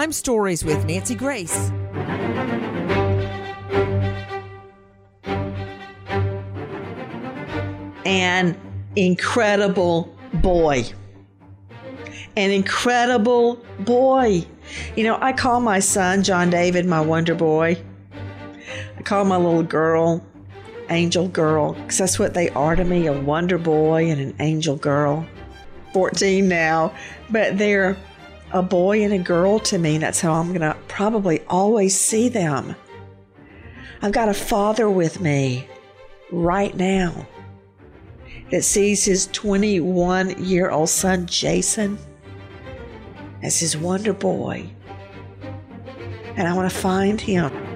Crime Stories with Nancy Grace. an incredible boy. An incredible boy. You know, I call my son John David my wonder boy. I call my little girl angel girl because that's what they are to me a wonder boy and an angel girl. 14 now, but they're a boy and a girl to me. That's how I'm going to probably always see them. I've got a father with me right now that sees his 21 year old son, Jason, as his wonder boy. And I want to find him.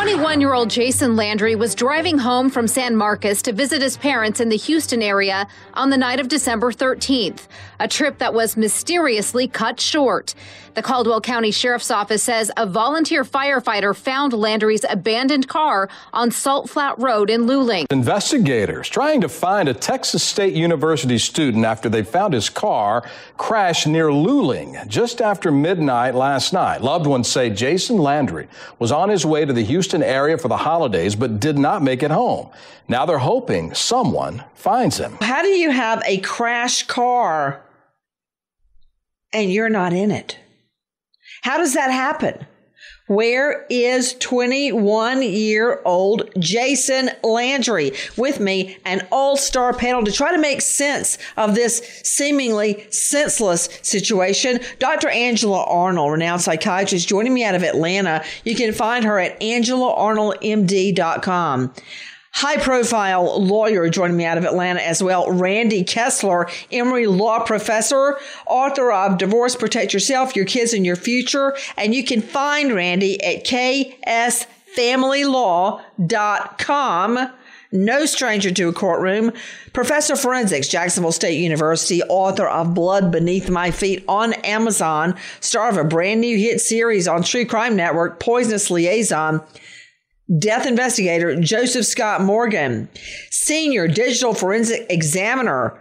21 year old Jason Landry was driving home from San Marcos to visit his parents in the Houston area on the night of December 13th, a trip that was mysteriously cut short. The Caldwell County Sheriff's Office says a volunteer firefighter found Landry's abandoned car on Salt Flat Road in Luling. Investigators trying to find a Texas State University student after they found his car crashed near Luling just after midnight last night. Loved ones say Jason Landry was on his way to the Houston area for the holidays but did not make it home. Now they're hoping someone finds him. How do you have a crash car and you're not in it? How does that happen? Where is 21 year old Jason Landry? With me, an all star panel to try to make sense of this seemingly senseless situation. Dr. Angela Arnold, renowned psychiatrist, joining me out of Atlanta. You can find her at angelaarnoldmd.com high profile lawyer joining me out of Atlanta as well, Randy Kessler, Emory Law Professor, author of Divorce Protect Yourself, Your Kids, and Your Future. And you can find Randy at ksfamilylaw.com. No stranger to a courtroom. Professor of Forensics, Jacksonville State University, author of Blood Beneath My Feet on Amazon, star of a brand new hit series on True Crime Network, Poisonous Liaison death investigator Joseph Scott Morgan, senior digital forensic examiner,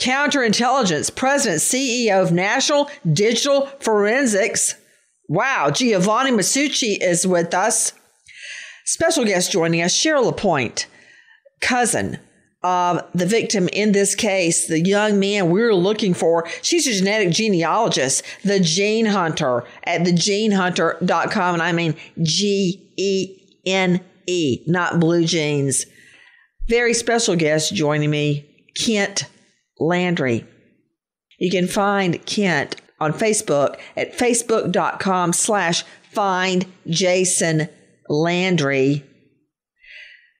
counterintelligence president, CEO of National Digital Forensics. Wow, Giovanni Masucci is with us. Special guest joining us, Cheryl LaPointe, cousin of the victim in this case, the young man we were looking for. She's a genetic genealogist, the gene hunter at thegenehunter.com. And I mean G E N E, not blue jeans. Very special guest joining me, Kent Landry. You can find Kent on Facebook at facebook.com slash find Jason Landry.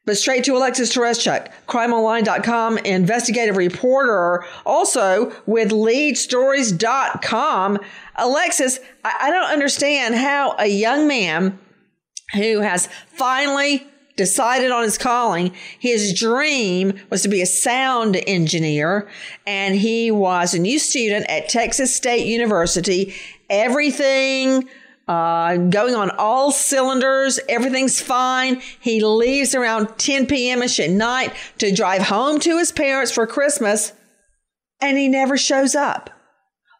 But straight to Alexis Tereszcuk, crimeonline.com, investigative reporter, also with leadstories.com. Alexis, I, I don't understand how a young man who has finally decided on his calling. His dream was to be a sound engineer, and he was a new student at Texas State University. Everything uh, going on all cylinders. Everything's fine. He leaves around 10 p.m. ish at night to drive home to his parents for Christmas, and he never shows up.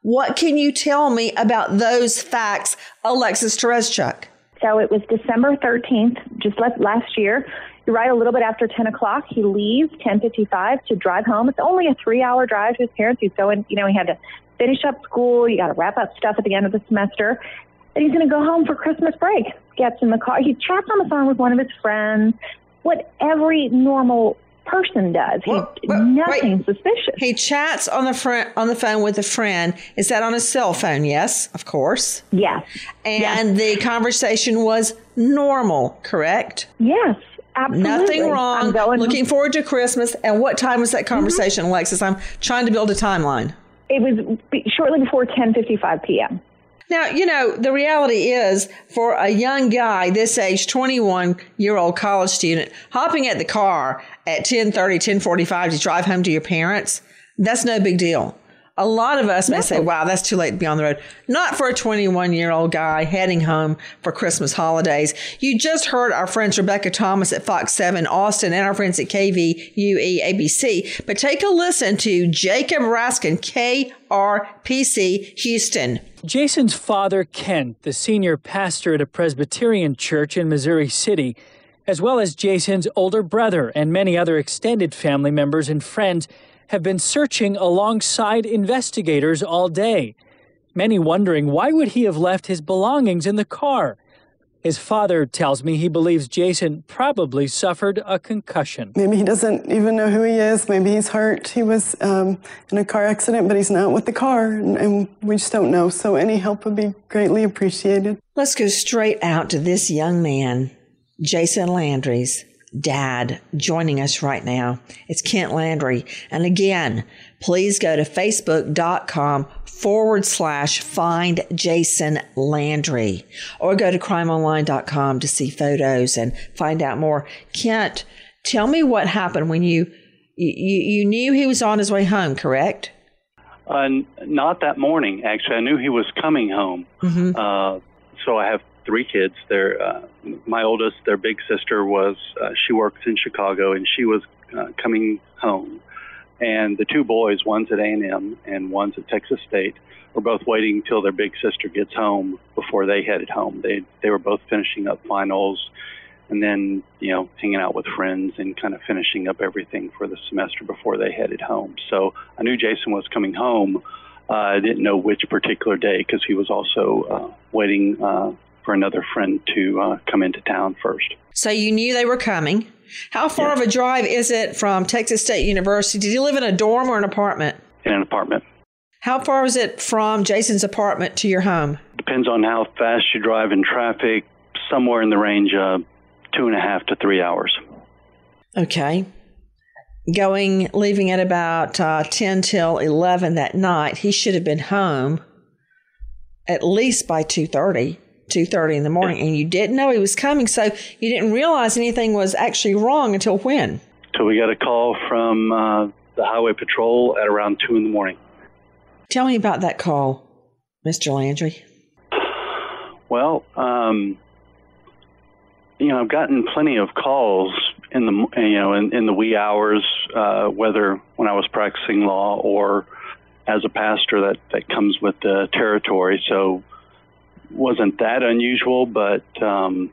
What can you tell me about those facts, Alexis Tereszcuk? So it was December 13th, just last year. Right a little bit after 10 o'clock. He leaves 10:55 to drive home. It's only a three-hour drive to his parents. He's going, you know, he had to finish up school. You got to wrap up stuff at the end of the semester that he's going to go home for Christmas break. Gets in the car. He chats on the phone with one of his friends. What every normal person does. He's nothing wait. suspicious. He chats on the front on the phone with a friend. Is that on his cell phone? Yes, of course. Yes. And yes. the conversation was normal, correct? Yes. Absolutely. Nothing wrong. Looking forward to Christmas. And what time was that mm-hmm. conversation, mm-hmm. Alexis? I'm trying to build a timeline. It was shortly before 10:55 p.m. Now, you know, the reality is for a young guy this age, 21 year old college student, hopping at the car at 1030, 1045 to drive home to your parents, that's no big deal. A lot of us may say, wow, that's too late to be on the road. Not for a 21 year old guy heading home for Christmas holidays. You just heard our friends Rebecca Thomas at Fox 7 Austin and our friends at KVUE ABC. But take a listen to Jacob Rascon, KPRC Houston. Jason's father, Kent, the senior pastor at a Presbyterian church in Missouri City, as well as Jason's older brother and many other extended family members and friends, have been searching alongside investigators all day. Many wondering why would he have left his belongings in the car? His father tells me he believes Jason probably suffered a concussion. Maybe he doesn't even know who he is. Maybe he's hurt. He was um, in a car accident, but he's not with the car, and, and we just don't know. So any help would be greatly appreciated. Let's go straight out to this young man, Jason Landry's dad joining us right now. It's Kent Landry. And again, please go to facebook.com forward slash find Jason Landry or go to crimeonline.com to see photos and find out more. Kent, tell me what happened when you, you, you knew he was on his way home, correct? Uh, not that morning, actually. I knew he was coming home. Mm-hmm. Uh, so I have three kids. Their uh, my oldest, their big sister was uh, she works in Chicago, and she was uh, coming home. And the two boys, one's at A and M and one's at Texas State, were both waiting until their big sister gets home before they headed home. They they were both finishing up finals, and then you know hanging out with friends and kind of finishing up everything for the semester before they headed home. So I knew Jason was coming home. Uh, I didn't know which particular day because he was also uh, waiting uh, for another friend to uh, come into town first. So you knew they were coming. How far yes. of a drive is it from Texas State University? Did you live in a dorm or an apartment? In an apartment. How far is it from Jason's apartment to your home? Depends on how fast you drive in traffic, somewhere in the range of two and a half to three hours. Okay. Going, leaving at about uh, 10 till 11 that night, he should have been home at least by 2.30. 2.30 in the morning and you didn't know he was coming so you didn't realize anything was actually wrong until when? So we got a call from uh, the highway patrol at around 2 in the morning. Tell me about that call mr landry. Well um, you know i've gotten plenty of calls in the you know in, in the wee hours uh, whether when i was practicing law or as a pastor that that comes with the territory. So wasn't that unusual, but um,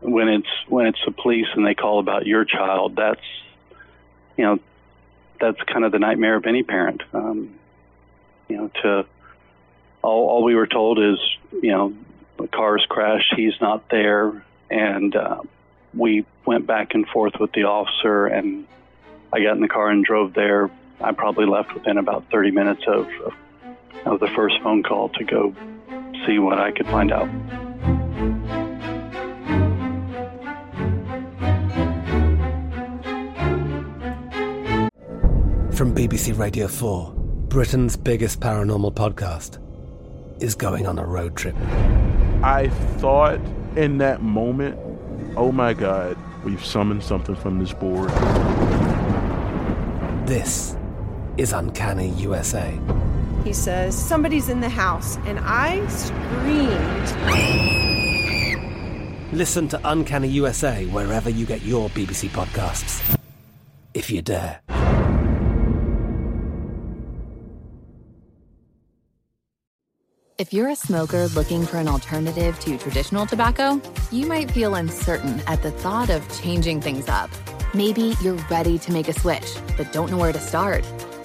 when it's when it's the police and they call about your child, that's you know that's kind of the nightmare of any parent. Um, you know, to all, all we were told is you know the car's crashed, he's not there, and uh, we went back and forth with the officer, and I got in the car and drove there. I probably left within about 30 minutes of, of, of the first phone call to go see what I could find out. From BBC Radio 4, Britain's biggest paranormal podcast is going on a road trip. I thought in that moment, oh my God, We've summoned something from this board. This is Uncanny USA. He says, Somebody's in the house, and I screamed. Listen to Uncanny USA wherever you get your BBC podcasts, if you dare. If you're a smoker looking for an alternative to traditional tobacco, you might feel uncertain at the thought of changing things up. Maybe you're ready to make a switch, but don't know where to start.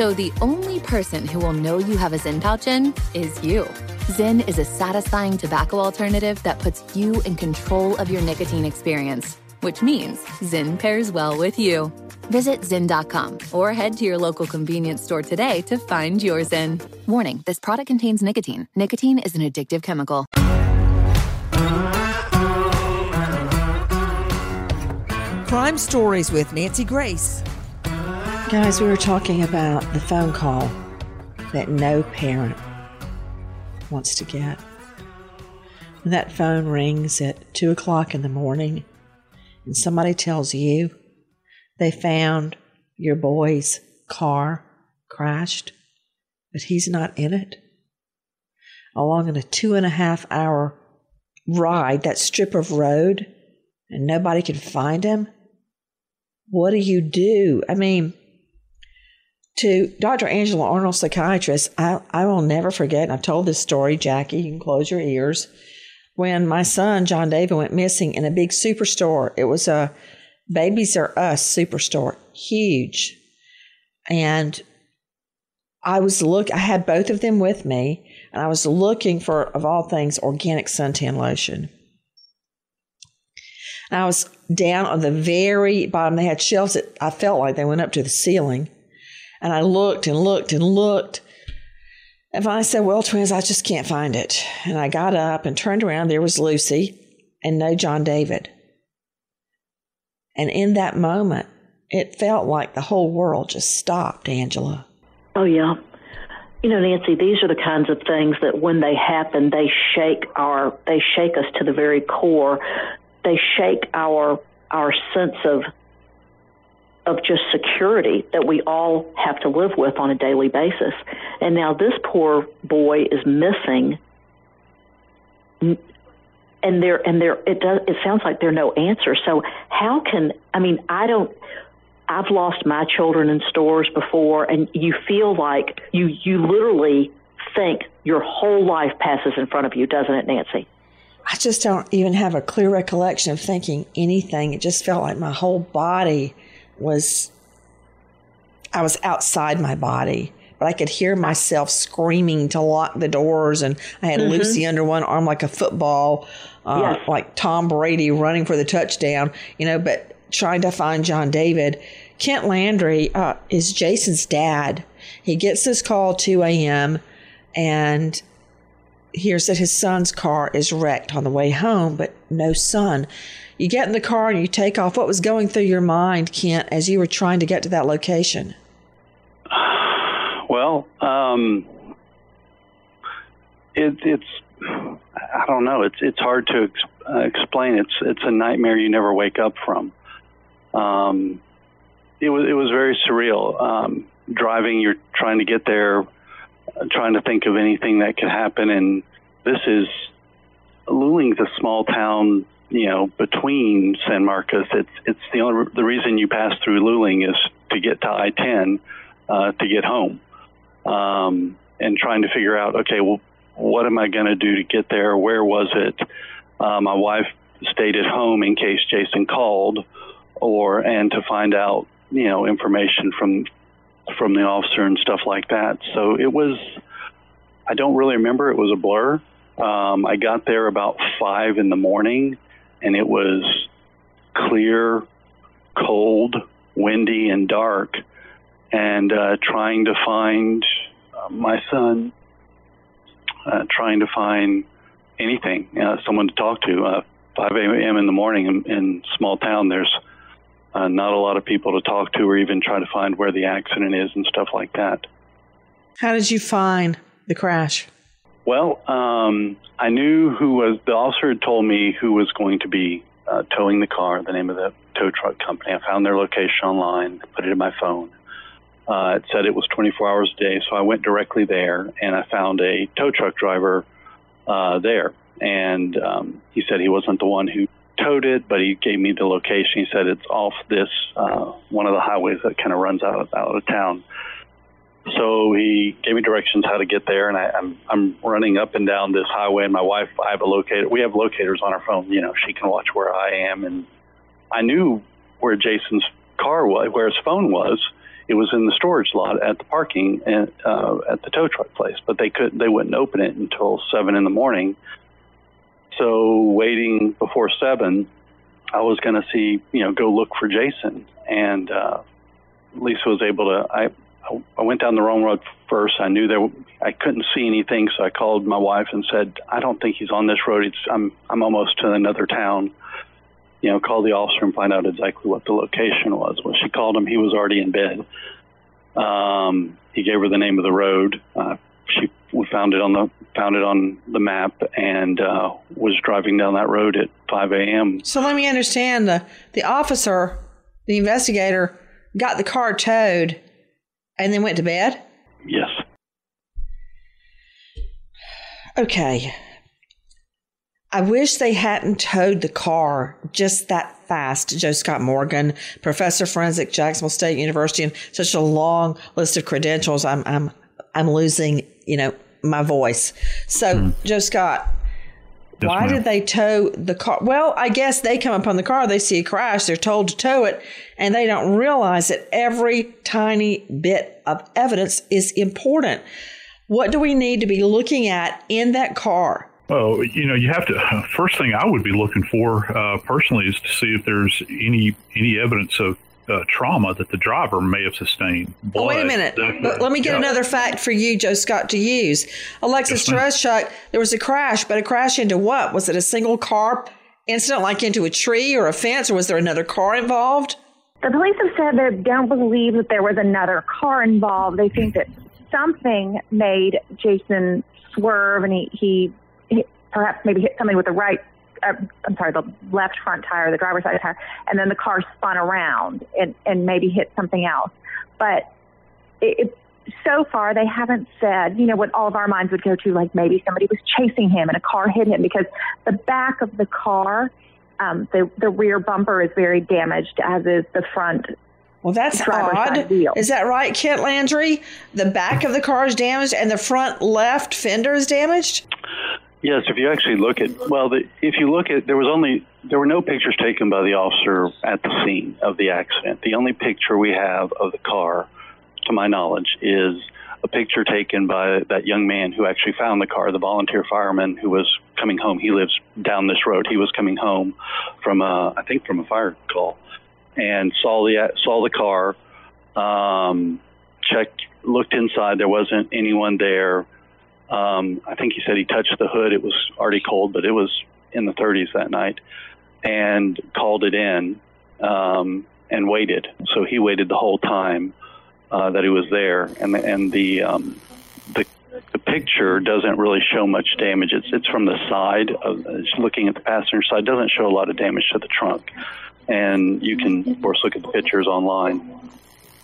So the only person who will know you have a Zyn pouch in is you. Zyn is a satisfying tobacco alternative that puts you in control of your nicotine experience, which means Zyn pairs well with you. Visit Zyn.com or head to your local convenience store today to find your Zyn. Warning this product contains nicotine. Nicotine is an addictive chemical. Crime Stories with Nancy Grace. Guys, we were talking about the phone call that no parent wants to get. When that phone rings at 2 o'clock in the morning and somebody tells you they found your boy's car crashed, but he's not in it, along in a two and a half hour ride, that strip of road, and nobody can find him, what do you do? I mean, to Dr. Angela Arnold, psychiatrist, I, I will never forget, and I've told this story, Jackie, you can close your ears. When my son, John David, went missing in a big superstore, it was a Babies R Us superstore, huge. And I was look I had both of them with me, and I was looking for, of all things, organic suntan lotion. And I was down on the very bottom. They had shelves that I felt like they went up to the ceiling. And I looked and looked and looked. And finally I said, Well, twins, I just can't find it. And I got up and turned around. There was Lucy and no John David. And in that moment, it felt like the whole world just stopped, Angela. Oh, yeah. You know, Nancy, these are the kinds of things that when they happen, they shake our, they shake us to the very core. They shake our, our sense of, of just security that we all have to live with on a daily basis. And now this poor boy is missing. And there and there it does it sounds like there are no answers. So how can i mean i don't i've lost my children in stores before and you feel like you you literally think your whole life passes in front of you doesn't it nancy? I just don't even have a clear recollection of thinking anything. It just felt like my whole body was i was outside my body but I could hear myself screaming to lock the doors. And I had mm-hmm. Lucy under one arm like a football, uh, yes. like Tom Brady running for the touchdown, you know, but trying to find John David. Kent Landry uh, is Jason's dad. He gets this call 2 a.m. and hears that his son's car is wrecked on the way home, but no son. You get in the car and you take off. What was going through your mind, Kent, as you were trying to get to that location? Well, um, it, it's I don't know. It's it's hard to ex- uh, explain. It's it's a nightmare you never wake up from. Um, it was it was very surreal. Um, driving, you're trying to get there, trying to think of anything that could happen, and this is Luling's a small town. You know, between San Marcos, it's it's the only the reason you pass through Luling is to get to I-10 uh, to get home um, and trying to figure out, okay, well, what am I going to do to get there? Where was it? Uh, my wife stayed at home in case Jason called, or and to find out, you know, information from from the officer and stuff like that. So it was. I don't really remember. It was a blur. Um, I got there about five in the morning, and it was clear, cold windy and dark, and uh, trying to find uh, my son, uh, trying to find anything, uh, someone to talk to. Uh, 5 a.m. in the morning in, in small town, there's uh, not a lot of people to talk to or even try to find where the accident is and stuff like that. How did you find the crash? Well, um, I knew who was the officer had told me who was going to be uh, towing the car, the name of the tow truck company. I found their location online, put it in my phone. Uh, it said it was 24 hours a day, so I went directly there and I found a tow truck driver uh, there. And um, he said he wasn't the one who towed it, but he gave me the location. He said it's off this uh, one of the highways that kind of runs out of, out of town. So he gave me directions how to get there, and I, I'm I'm running up and down this highway. And my wife, I have a locator. We have locators on our phone. You know, she can watch where I am, and I knew where Jason's car was, where his phone was. It was in the storage lot at the parking at, uh, at the tow truck place, but they couldn't. they wouldn't open it until seven in the morning. So waiting before seven, I was going to see you know go look for Jason, and uh, Lisa was able to. I I went down the wrong road first. I knew there I couldn't see anything, so I called my wife and said, "I don't think he's on this road. It's I'm I'm almost to another town." You know, call the officer and find out exactly what the location was. When she called him, he was already in bed. Um, he gave her the name of the road. Uh, she we found it on the found it on the map and uh, was driving down that road at 5 a.m. So let me understand the the officer, the investigator, got the car towed and then went to bed? Yes. Okay. I wish they hadn't towed the car just that fast. Joe Scott Morgan, professor forensic, Jacksonville State University, and such a long list of credentials. I'm I'm I'm losing, you know, my voice. So, mm. Joe Scott, why did they tow the car? Well, I guess they come upon the car, they see a crash, they're told to tow it, and they don't realize that every tiny bit of evidence is important. What do we need to be looking at in that car? Well, you know, you have to. First thing I would be looking for uh, personally is to see if there's any any evidence of uh, trauma that the driver may have sustained. Blood, oh, wait a minute. Let, let me get yeah. another fact for you, Joe Scott, to use. Alexis yes, Tereszcuk, there was a crash, but a crash into what? Was it a single car incident, like into a tree or a fence, or was there another car involved? The police have said they don't believe that there was another car involved. They think that something made Jason swerve and he, he, he perhaps maybe hit something with the right uh, I'm sorry, the left front tire, the driver's side tire, and then the car spun around and, and maybe hit something else. But it, it, so far, they haven't said, you know, what all of our minds would go to, like maybe somebody was chasing him and a car hit him because the back of the car, um, the, the rear bumper is very damaged, as is the front well, that's odd. Is that right, Kent Landry? The back of the car is damaged and the front left fender is damaged? Yes, if you actually look at well, the, if you look at there was only there were no pictures taken by the officer at the scene of the accident. The only picture we have of the car, to my knowledge, is a picture taken by that young man who actually found the car, the volunteer fireman who was coming home. He lives down this road. He was coming home from a, I think from a fire call, and saw the saw the car. Um, checked, looked inside. There wasn't anyone there um, I think he said he touched the hood. It was already cold, but it was in the 30s that night, and called it in um, and waited. So he waited the whole time uh, that he was there, and and the um, the the picture doesn't really show much damage. It's it's from the side of it's looking at the passenger side. Doesn't show a lot of damage to the trunk, and you can of course look at the pictures online.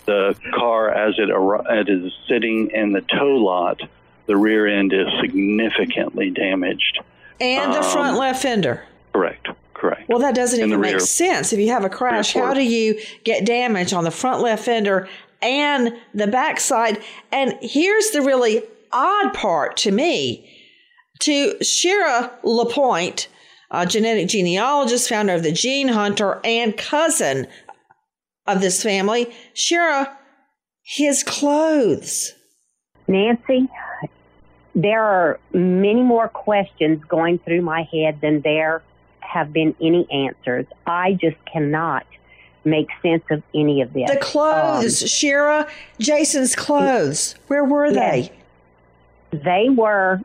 The car as it, it is sitting in the tow lot the rear end is significantly damaged. And the um, front left fender. Correct. Correct. Well, that doesn't even make sense. If you have a crash, how do you get damage on the front left fender and the backside? And here's the really odd part to me. To Shira LaPointe, a genetic genealogist, founder of the Gene Hunter, and cousin of this family, Shira, his clothes. Nancy, there are many more questions going through my head than there have been any answers. I just cannot make sense of any of this. The clothes, um, Shira, Jason's clothes. Where were yes, they? They were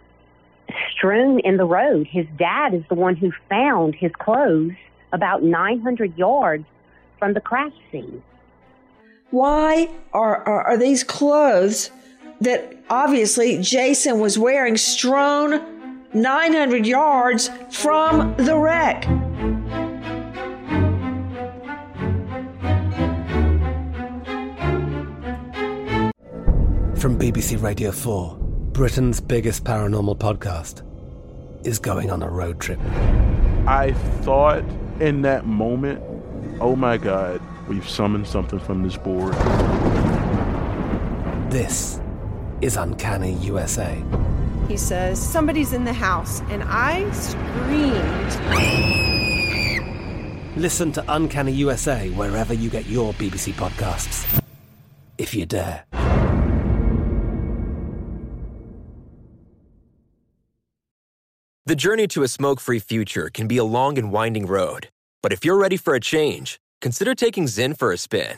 strewn in the road. His dad is the one who found his clothes about 900 yards from the crash scene. Why are, are, are these clothes that obviously Jason was wearing strewn 900 yards from the wreck? From BBC Radio 4, Britain's biggest paranormal podcast is going on a road trip. I thought in that moment, oh my God, we've summoned something from this board. This is Uncanny USA. He says, Somebody's in the house, and I screamed. Listen to Uncanny USA wherever you get your BBC podcasts, if you dare. The journey to a smoke free future can be a long and winding road, but if you're ready for a change, consider taking Zyn for a spin.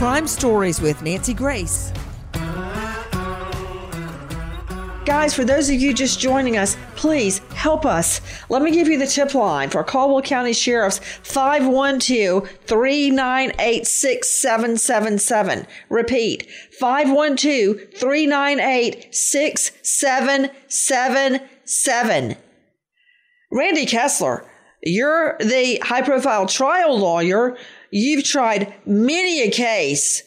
Crime Stories with Nancy Grace. Guys, for those of you just joining us, please help us. Let me give you the tip line for Caldwell County Sheriff's 512 398 6777. Repeat 512 398 6777. Randy Kessler, you're the high profile trial lawyer You've tried many a case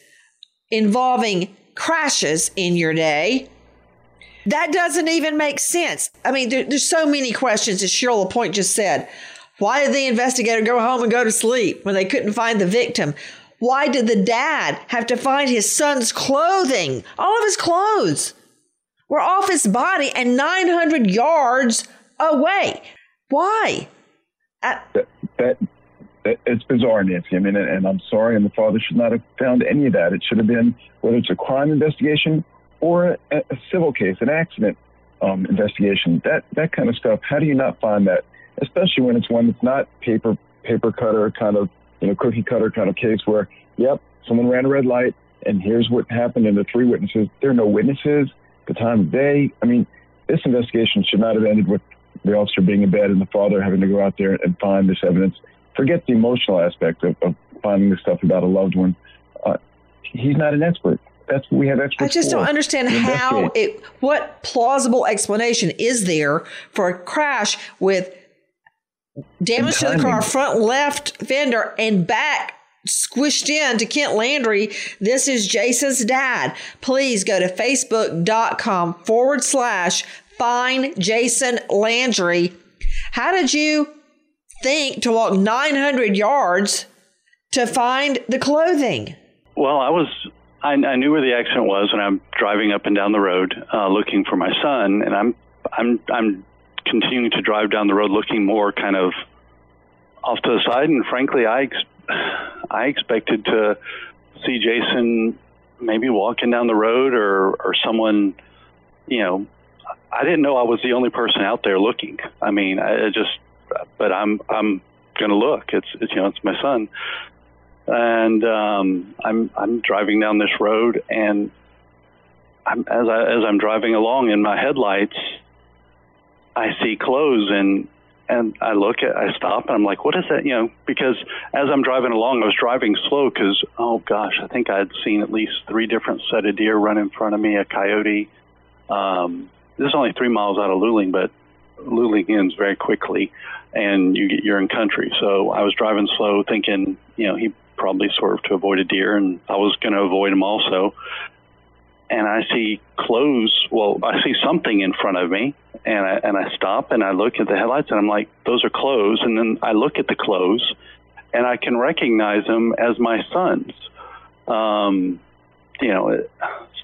involving crashes in your day. That doesn't even make sense. I mean, there, there's so many questions, as Cheryl LaPointe just said. Why did the investigator go home and go to sleep when they couldn't find the victim? Why did the dad have to find his son's clothing? All of his clothes were off his body and 900 yards away. Why? that, that it's bizarre, Nancy. I mean, and I'm sorry, and the father should not have found any of that. It should have been whether it's a crime investigation or a, a civil case, an accident um, investigation. That that kind of stuff. How do you not find that, especially when it's one that's not paper paper cutter kind of you know cookie cutter kind of case where yep, someone ran a red light and here's what happened and the three witnesses. There are no witnesses. The time of day. I mean, this investigation should not have ended with the officer being in bed and the father having to go out there and find this evidence forget the emotional aspect of, of finding the stuff about a loved one. Uh, he's not an expert. That's what we have experts. I just for, don't understand how it. What plausible explanation is there for a crash with damage to the car, front left fender, and back squished in to Kent Landry. This is Jason's dad. Please go to facebook.com forward slash find Jason Landry. How did you think to walk 900 yards to find the clothing? Well, I was I, I knew where the accident was, and I'm driving up and down the road uh, looking for my son, and I'm I'm I'm continuing to drive down the road looking more kind of off to the side, and frankly, I ex- I expected to see Jason maybe walking down the road or or someone, you know, I didn't know I was the only person out there looking. I mean, I just but I'm I'm to look. It's, it's you know it's my son, and um, I'm I'm driving down this road, and I'm, as I as I'm driving along in my headlights, I see clothes, and and I look at, I stop, and I'm like, what is that? You know, because as I'm driving along, I was driving slow because, oh gosh, I think I had seen at least three different set of deer run in front of me, a coyote. Um, this is only three miles out of Luling, but Luling ends very quickly, and you get you're in country. So I was driving slow, thinking, you know, he probably swerved to avoid a deer, and I was going to avoid him also. And I see clothes. Well, I see something in front of me, and I and I stop and I look at the headlights, and I'm like, those are clothes. And then I look at the clothes, and I can recognize them as my son's. Um, you know,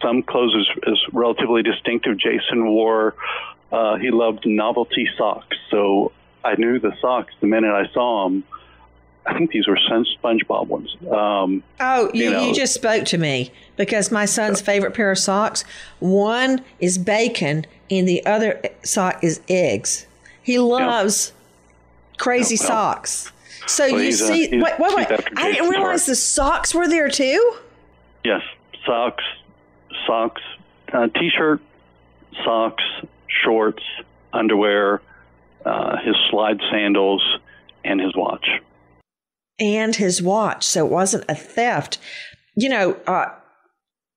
some clothes is, is relatively distinctive. Jason wore. Uh, he loved novelty socks, so I knew the socks the minute I saw them. I think these were SpongeBob ones. Um, oh, you, you, know, you just spoke to me because my son's favorite pair of socks one is bacon and the other sock is eggs. He loves crazy well, socks. So well, you see, he's- wait, wait, wait. I didn't realize the socks were there too. Yes, socks, socks, uh, t-shirt, socks, shorts, underwear, uh, his slide sandals, and his watch. and his watch. So it wasn't a theft. You know, uh,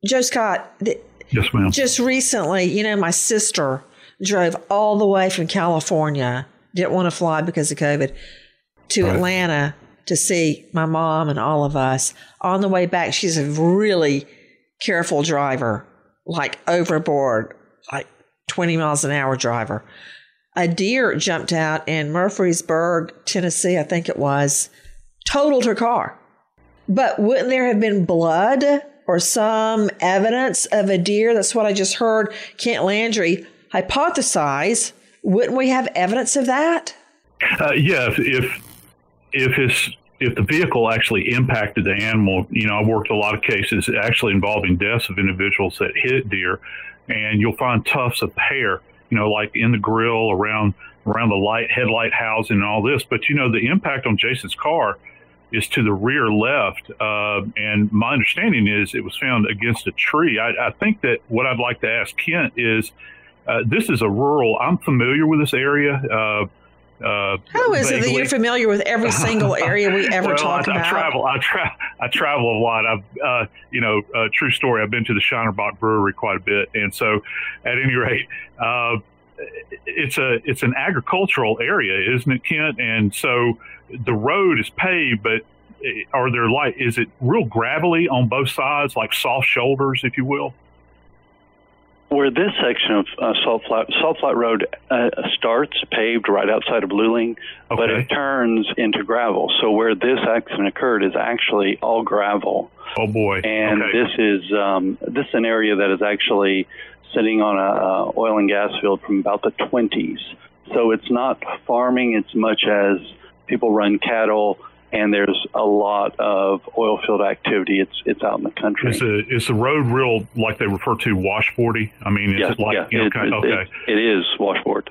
Joe Scott, th- Yes, ma'am. just recently, you know, my sister drove all the way from California, didn't want to fly because of COVID, to Right. Atlanta to see my mom and all of us. On the way back, she's a really careful driver, like overboard, like 20 miles an hour driver. A deer jumped out in Murfreesboro, Tennessee, I think it was, totaled her car. But wouldn't there have been blood or some evidence of a deer? That's what I just heard Kent Landry hypothesize. Wouldn't we have evidence of that? Uh, if, if if his if the vehicle actually impacted the animal, you know, I worked a lot of cases actually involving deaths of individuals that hit deer, and you'll find tufts of hair, you know, like in the grill around around the light headlight housing and all this. But you know, the impact on Jason's car is to the rear left, uh, and my understanding is it was found against a tree. I, I think that what I'd like to ask Kent is. Uh, this is a rural. I'm familiar with this area. Uh, uh, How is it that you're familiar with every single area we ever well, talk I, about? I travel. I, tra- I travel a lot. I've, uh, you know, uh, true story. I've been to the Shiner Bock Brewery quite a bit, and so, at any rate, uh, it's a it's an agricultural area, isn't it, Kent? And so the road is paved, but eh, are there like is it real gravelly on both sides, like soft shoulders, if you will? Where this section of uh, Salt Flat Salt Flat Road uh, starts, paved right outside of Luling, but it turns into gravel. So where this accident occurred is actually all gravel. Oh boy! And Okay. this is um, this is an area that is actually sitting on a uh, oil and gas field from about the 20s. So it's not farming as much as people run cattle, and there's a lot of oil field activity. It's it's out in the country. Is the is the road real like they refer to washboardy? I mean, is yeah, it like yeah, you know, it- kind it- okay? it- it is washboard.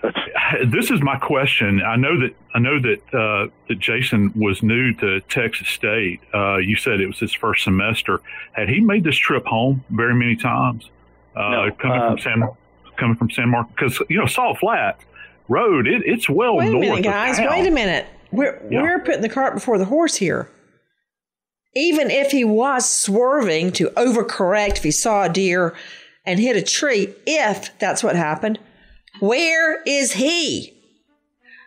This is my question. I know that I know that uh, that Jason was new to Texas State. Uh, you said it was his first semester. Had he made this trip home very many times? Uh, No, coming uh, from San coming from San Marcos, because you know Salt Flat Road, it, it's well Wait a north minute, of guys. town. Wait a minute. We're Yeah. we're putting the cart before the horse here. Even if he was swerving to overcorrect, if he saw a deer and hit a tree, if that's what happened, where is he?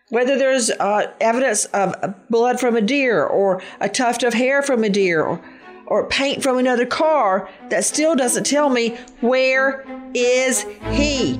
Whether there's uh, evidence of blood from a deer or a tuft of hair from a deer or, or paint from another car, that still doesn't tell me where is he?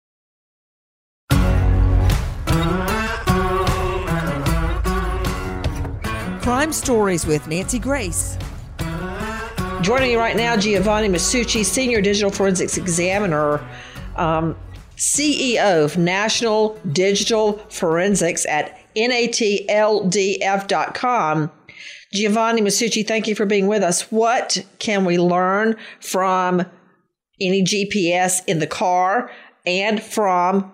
Crime Stories with Nancy Grace. Joining me right now, Giovanni Masucci, Senior Digital Forensics Examiner, um, CEO of National Digital Forensics at natldf.com. Giovanni Masucci, thank you for being with us. What can we learn from any GPS in the car and from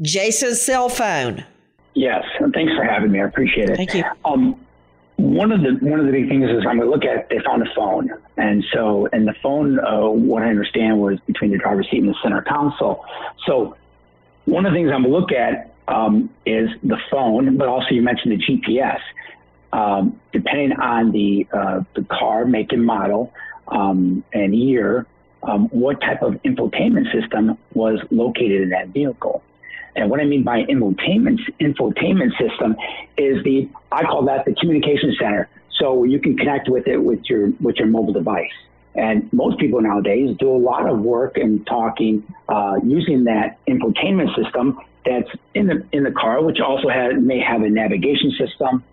Jason's cell phone? Yes, and thanks for having me. I appreciate it. Thank you. Um, one of the one of the big things is I'm going to look at they found a phone, and so and the phone, uh, what I understand was between the driver's seat and the center console. So one of the things I'm going to look at um, is the phone, but also you mentioned the GPS. Um, depending on the uh, the car make and model um, and year, um, what type of infotainment system was located in that vehicle. And what I mean by infotainment infotainment system is the I call that the communication center. So you can connect with it with your with your mobile device. And most people nowadays do a lot of work and talking uh, using that infotainment system that's in the in the car, which also has, may have a navigation system,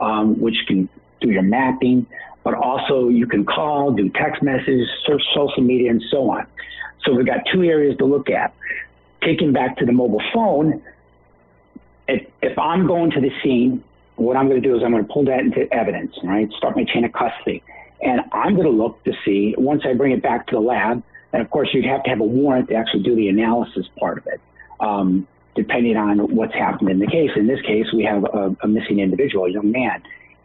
um, which can do your mapping, but also you can call, do text messages, search social media, and so on. So we've got two areas to look at taking back to the mobile phone, if, if I'm going to the scene, what I'm going to do is I'm going to pull that into evidence, right? Start my chain of custody. And I'm going to look to see, once I bring it back to the lab, and of course, you'd have to have a warrant to actually do the analysis part of it, um, depending on what's happened in the case. In this case, we have a, a missing individual, a young man.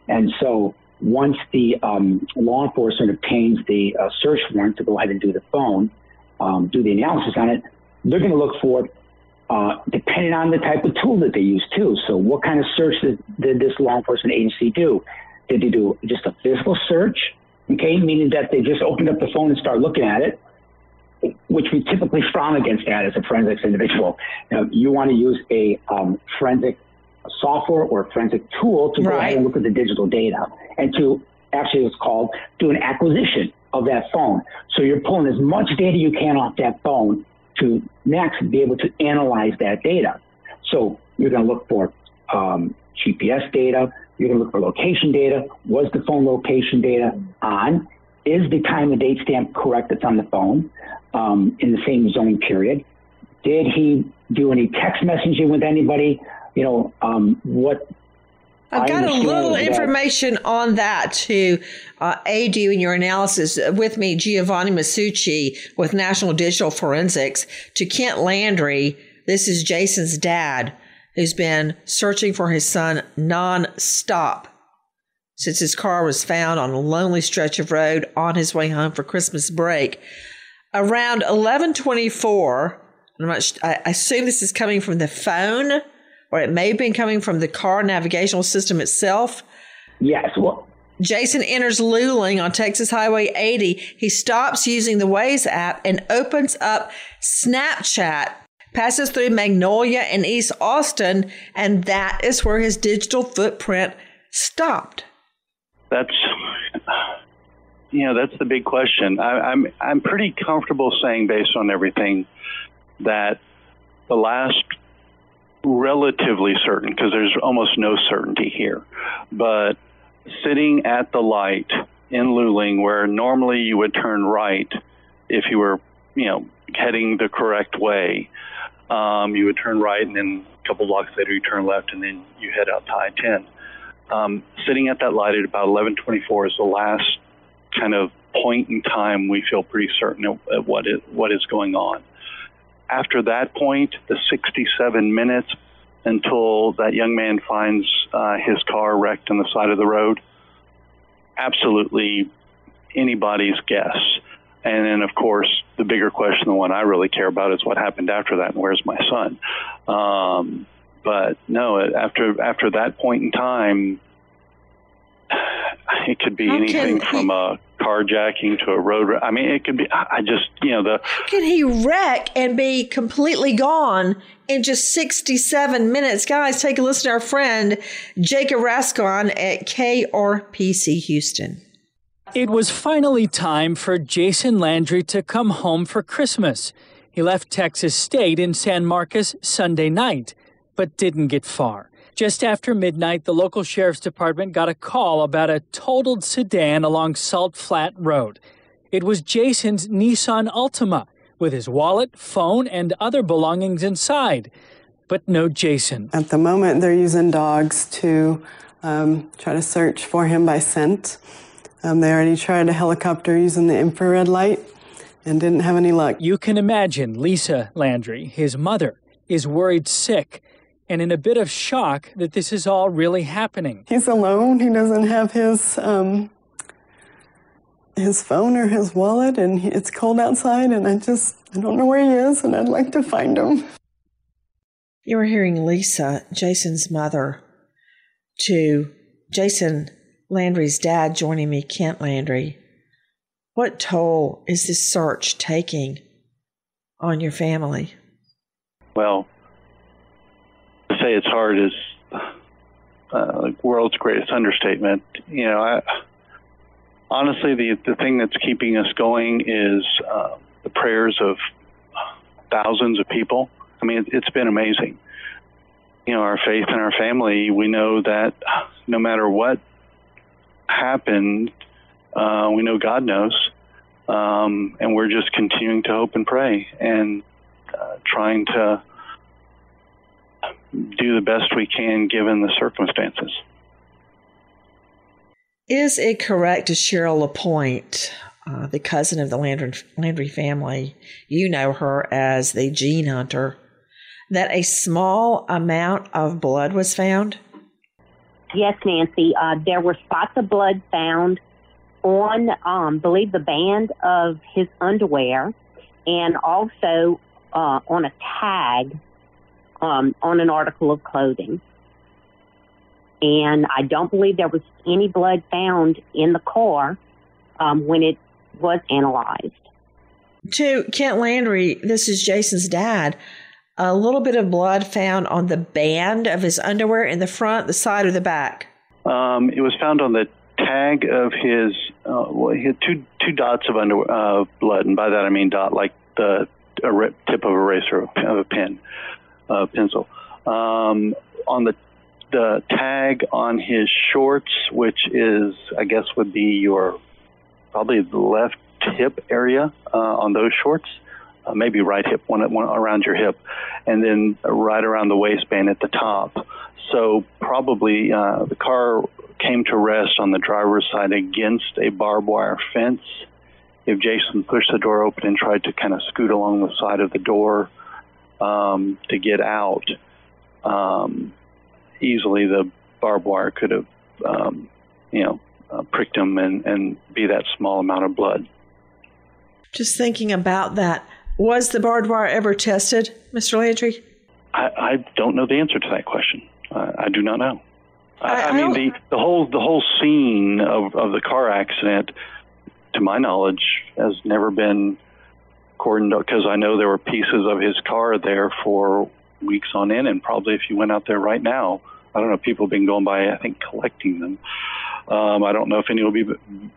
And so once the um, law enforcement obtains the uh, search warrant to go ahead and do the phone, um, do the analysis on it, they're going to look for, uh, depending on the type of tool that they use too. So what kind of search did, did this law enforcement agency do? Did they do just a physical search? Okay, meaning that they just opened up the phone and start looking at it, which we typically frown against that as a forensics individual. Now, you want to use a um, forensic software or forensic tool to go Right. ahead and look at the digital data and to actually it's called do an acquisition of that phone. So you're pulling as much data you can off that phone to next be able to analyze that data. So you're going to look for um, GPS data. You're going to look for location data. Was the phone location data on? Is the time and date stamp correct that's on the phone um, in the same zone period? Did he do any text messaging with anybody? You know, um, what I've got a little that- information on that to uh, aid you in your analysis. With me, Giovanni Masucci with National Digital Forensics. To Kent Landry, this is Jason's dad, who's been searching for his son non-stop since his car was found on a lonely stretch of road on his way home for Christmas break. Around 1124, I'm not, I I assume this is coming from the phone, or it may have been coming from the car navigational system itself. Yes. Well, Jason enters Luling on Texas Highway 80. He stops using the Waze app and opens up Snapchat, passes through Magnolia and East Austin, and that is where his digital footprint stopped. That's you know that's the big question. I, I'm I'm pretty comfortable saying based on everything that the last relatively certain because there's almost no certainty here, but sitting at the light in Luling where normally you would turn right if you were you know heading the correct way. Um, you would turn right and then a couple blocks later you turn left and then you head out to I-10 um, sitting at that light at about 11:24 is the last kind of point in time, we feel pretty certain of what is, what is going on. After that point, the 67 minutes until that young man finds uh, his car wrecked on the side of the road, absolutely anybody's guess. And then, of course, the bigger question, the one I really care about, is what happened after that, and where's my son? Um, but no, after after that point in time, it could be How anything from a carjacking to a road. I mean, it could be. I just, you know, the. How can he wreck and be completely gone in just 67 minutes? Guys, take a listen to our friend Jacob Rascon at KPRC Houston. It was finally time for Jason Landry to come home for Christmas. He left Texas State in San Marcos Sunday night, but didn't get far. Just after midnight, the local sheriff's department got a call about a totaled sedan along Salt Flat Road. It was Jason's Nissan Altima with his wallet, phone, and other belongings inside. But no Jason. At the moment, they're using dogs to um, try to search for him by scent. Um, they already tried a helicopter using the infrared light and didn't have any luck. You can imagine Lisa Landry, his mother, is worried sick and in a bit of shock that this is all really happening. He's alone. He doesn't have his um, his phone or his wallet, and he, it's cold outside, and I just I don't know where he is, and I'd like to find him. You were hearing Lisa, Jason's mother, to Jason Landry's dad joining me, Kent Landry. What toll is this search taking on your family? Well, to say it's hard is uh, world's greatest understatement. You know, I, honestly, the the thing that's keeping us going is uh, the prayers of thousands of people. I mean, it, it's been amazing. You know, our faith and our family. We know that no matter what happened, uh, we know God knows, um, and we're just continuing to hope and pray and uh, trying to do the best we can given the circumstances. Is it correct to Cheryl Lapointe, uh, the cousin of the Landry, Landry family, you know her as the gene hunter, that a small amount of blood was found? Yes, Nancy. Uh, there were spots of blood found on, um, believe the band of his underwear, and also uh, on a tag um, on an article of clothing. And I don't believe there was any blood found in the car um, when it was analyzed. To Kent Landry, this is Jason's dad. A little bit of blood found on the band of his underwear in the front, the side, or the back. Um, it was found on the tag of his. Uh, well, he had two two dots of under uh, blood, and by that I mean dot like the a tip of a razor of a pen uh, pencil. Um, on the the tag on his shorts, which is I guess would be your probably the left hip area uh, on those shorts, uh, maybe right hip, one, one around your hip, and then right around the waistband at the top. So probably uh, the car came to rest on the driver's side against a barbed wire fence. If Jason pushed the door open and tried to kind of scoot along the side of the door, um, to get out. Um, easily, the barbed wire could have, um, you know, uh, pricked him and, and be that small amount of blood. Just thinking about that, was the barbed wire ever tested, Mr. Landry? I, I don't know the answer to that question. Uh, I do not know. I, I, I mean, the, the whole the whole scene of, of the car accident, to my knowledge, has never been according to because I know there were pieces of his car there for weeks on end, and probably if you went out there right now, I don't know, people have been going by, I think, collecting them. Um, I don't know if any will be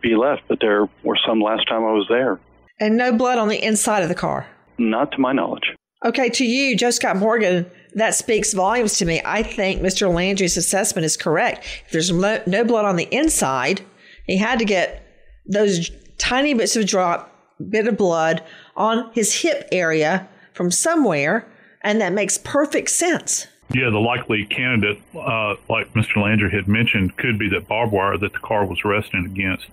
be left, but there were some last time I was there. And no blood on the inside of the car. Not to my knowledge. Okay, to you, Joe Scott Morgan, that speaks volumes to me. I think Mr. Landry's assessment is correct. If there's no, no blood on the inside, he had to get those tiny bits of drop, bit of blood on his hip area from somewhere, and that makes perfect sense. Yeah, the likely candidate, uh, like Mr. Landry had mentioned, could be that barbed wire that the car was resting against.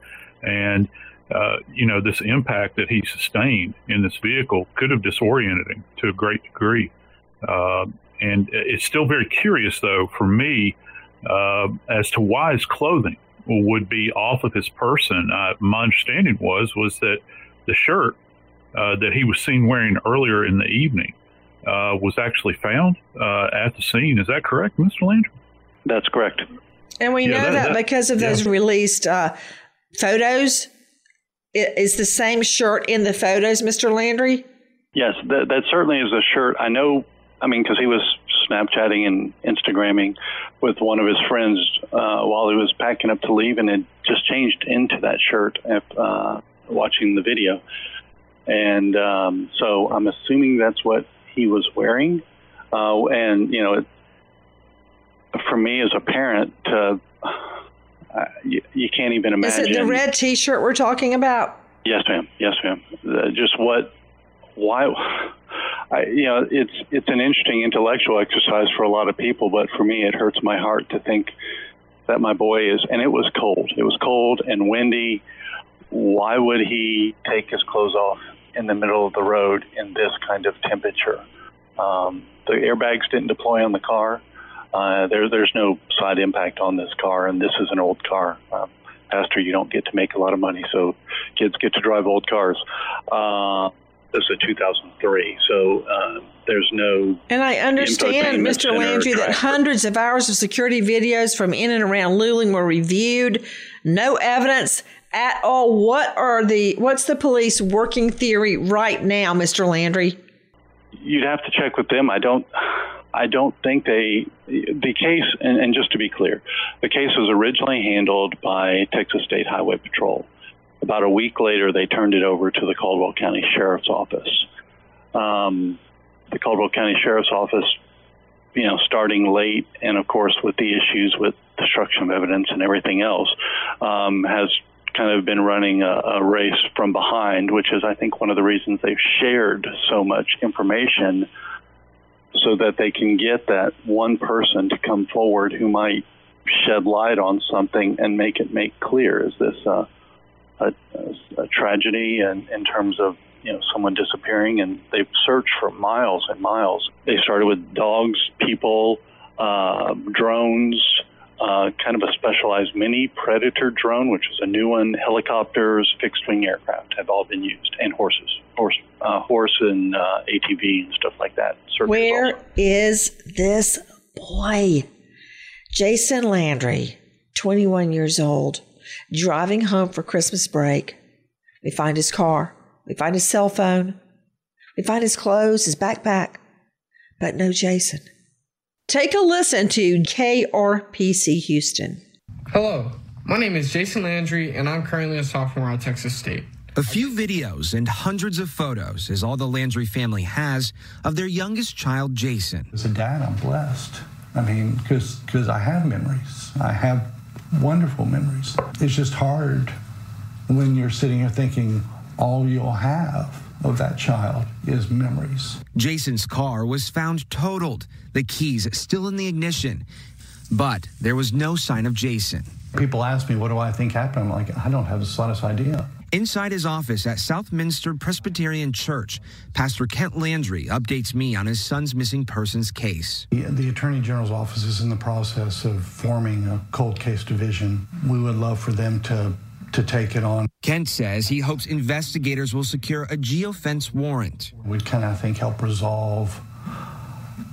And uh, you know, this impact that he sustained in this vehicle could have disoriented him to a great degree. Uh, and it's still very curious, though, for me, uh, as to why his clothing would be off of his person. Uh, my understanding was was that the shirt that he was seen wearing earlier in the evening uh, was actually found uh, at the scene. Is that correct, Mr. Landry? That's correct. And we Yeah, know that- that, that- because of those released uh, photos. Is the same shirt in the photos, Mr. Landry? Yes, that, that certainly is a shirt. I know, I mean, because he was Snapchatting and Instagramming with one of his friends uh, while he was packing up to leave and had just changed into that shirt after uh, watching the video. And um, so I'm assuming that's what he was wearing. Uh, and, you know, it, for me as a parent, uh, you, you can't even imagine. Is it the red T-shirt we're talking about? Yes, ma'am. Yes, ma'am. Uh, just what, why, I, you know, it's it's an interesting intellectual exercise for a lot of people, but for me, it hurts my heart to think that my boy is, and it was cold. It was cold and windy. Why would he take his clothes off in the middle of the road in this kind of temperature? Um, the airbags didn't deploy on the car. Uh, there, there's no side impact on this car, and this is an old car. Um, Pastor, you don't get to make a lot of money, so kids get to drive old cars. Uh, this is a 2003, so uh, there's no. And I understand, Mr. Landry, that hundreds of hours of security videos from in and around Luling were reviewed. No evidence at all. What are the what's the police working theory right now, Mr. Landry? You'd have to check with them. I don't. I don't think they. The case, and, and just to be clear, the case was originally handled by Texas State Highway Patrol. About a week later, they turned it over to the Caldwell County Sheriff's Office. Um, the Caldwell County Sheriff's Office, you know, starting late, and of course with the issues with destruction of evidence and everything else, um, has kind of been running a, a race from behind, which is, I think, one of the reasons they've shared so much information so that they can get that one person to come forward who might shed light on something and make it make clear. Is this a, a, a tragedy and in terms of you know someone disappearing? And they've searched for miles and miles. They started with dogs people uh, drones uh, kind of a specialized mini predator drone which is a new one helicopters fixed wing aircraft have all been used and horses horse uh, horse and uh, atv and stuff like that Where is this boy? Jason Landry, 21 years old, driving home for Christmas break. We find his car. We find his cell phone. We find his clothes, his backpack, but no Jason. Take a listen to KPRC Houston. Hello, my name is Jason Landry, and I'm currently a sophomore at Texas State. A few videos and hundreds of photos is all the Landry family has of their youngest child, Jason. As a dad, I'm blessed. I mean, because I have memories. I have wonderful memories. It's just hard when you're sitting here thinking all you'll have of that child is memories. Jason's car was found totaled, the keys still in the ignition. But there was no sign of Jason. People ask me, what do I think happened? I'm like, I don't have the slightest idea. Inside his office at Southminster Presbyterian Church, Pastor Kent Landry updates me on his son's missing persons case. The, the Attorney General's office is in the process of forming a cold case division. We would love for them to, to take it on. Kent says he hopes investigators will secure a geofence warrant. We'd kind of, I think, help resolve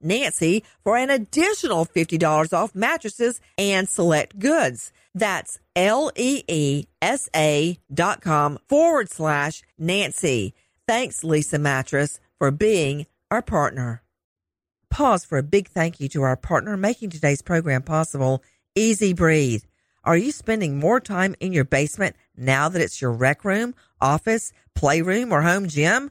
Nancy for an additional $50 off mattresses and select goods. That's L-E-E-S-A dot com forward slash Nancy. Thanks, Leesa Mattress, for being our partner. Pause for a big thank you to our partner making today's program possible, EZ Breathe. Are you spending more time in your basement now that it's your rec room, office, playroom, or home gym?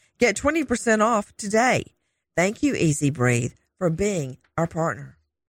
Get 20% off today. Thank you, EZ Breathe, for being our partner.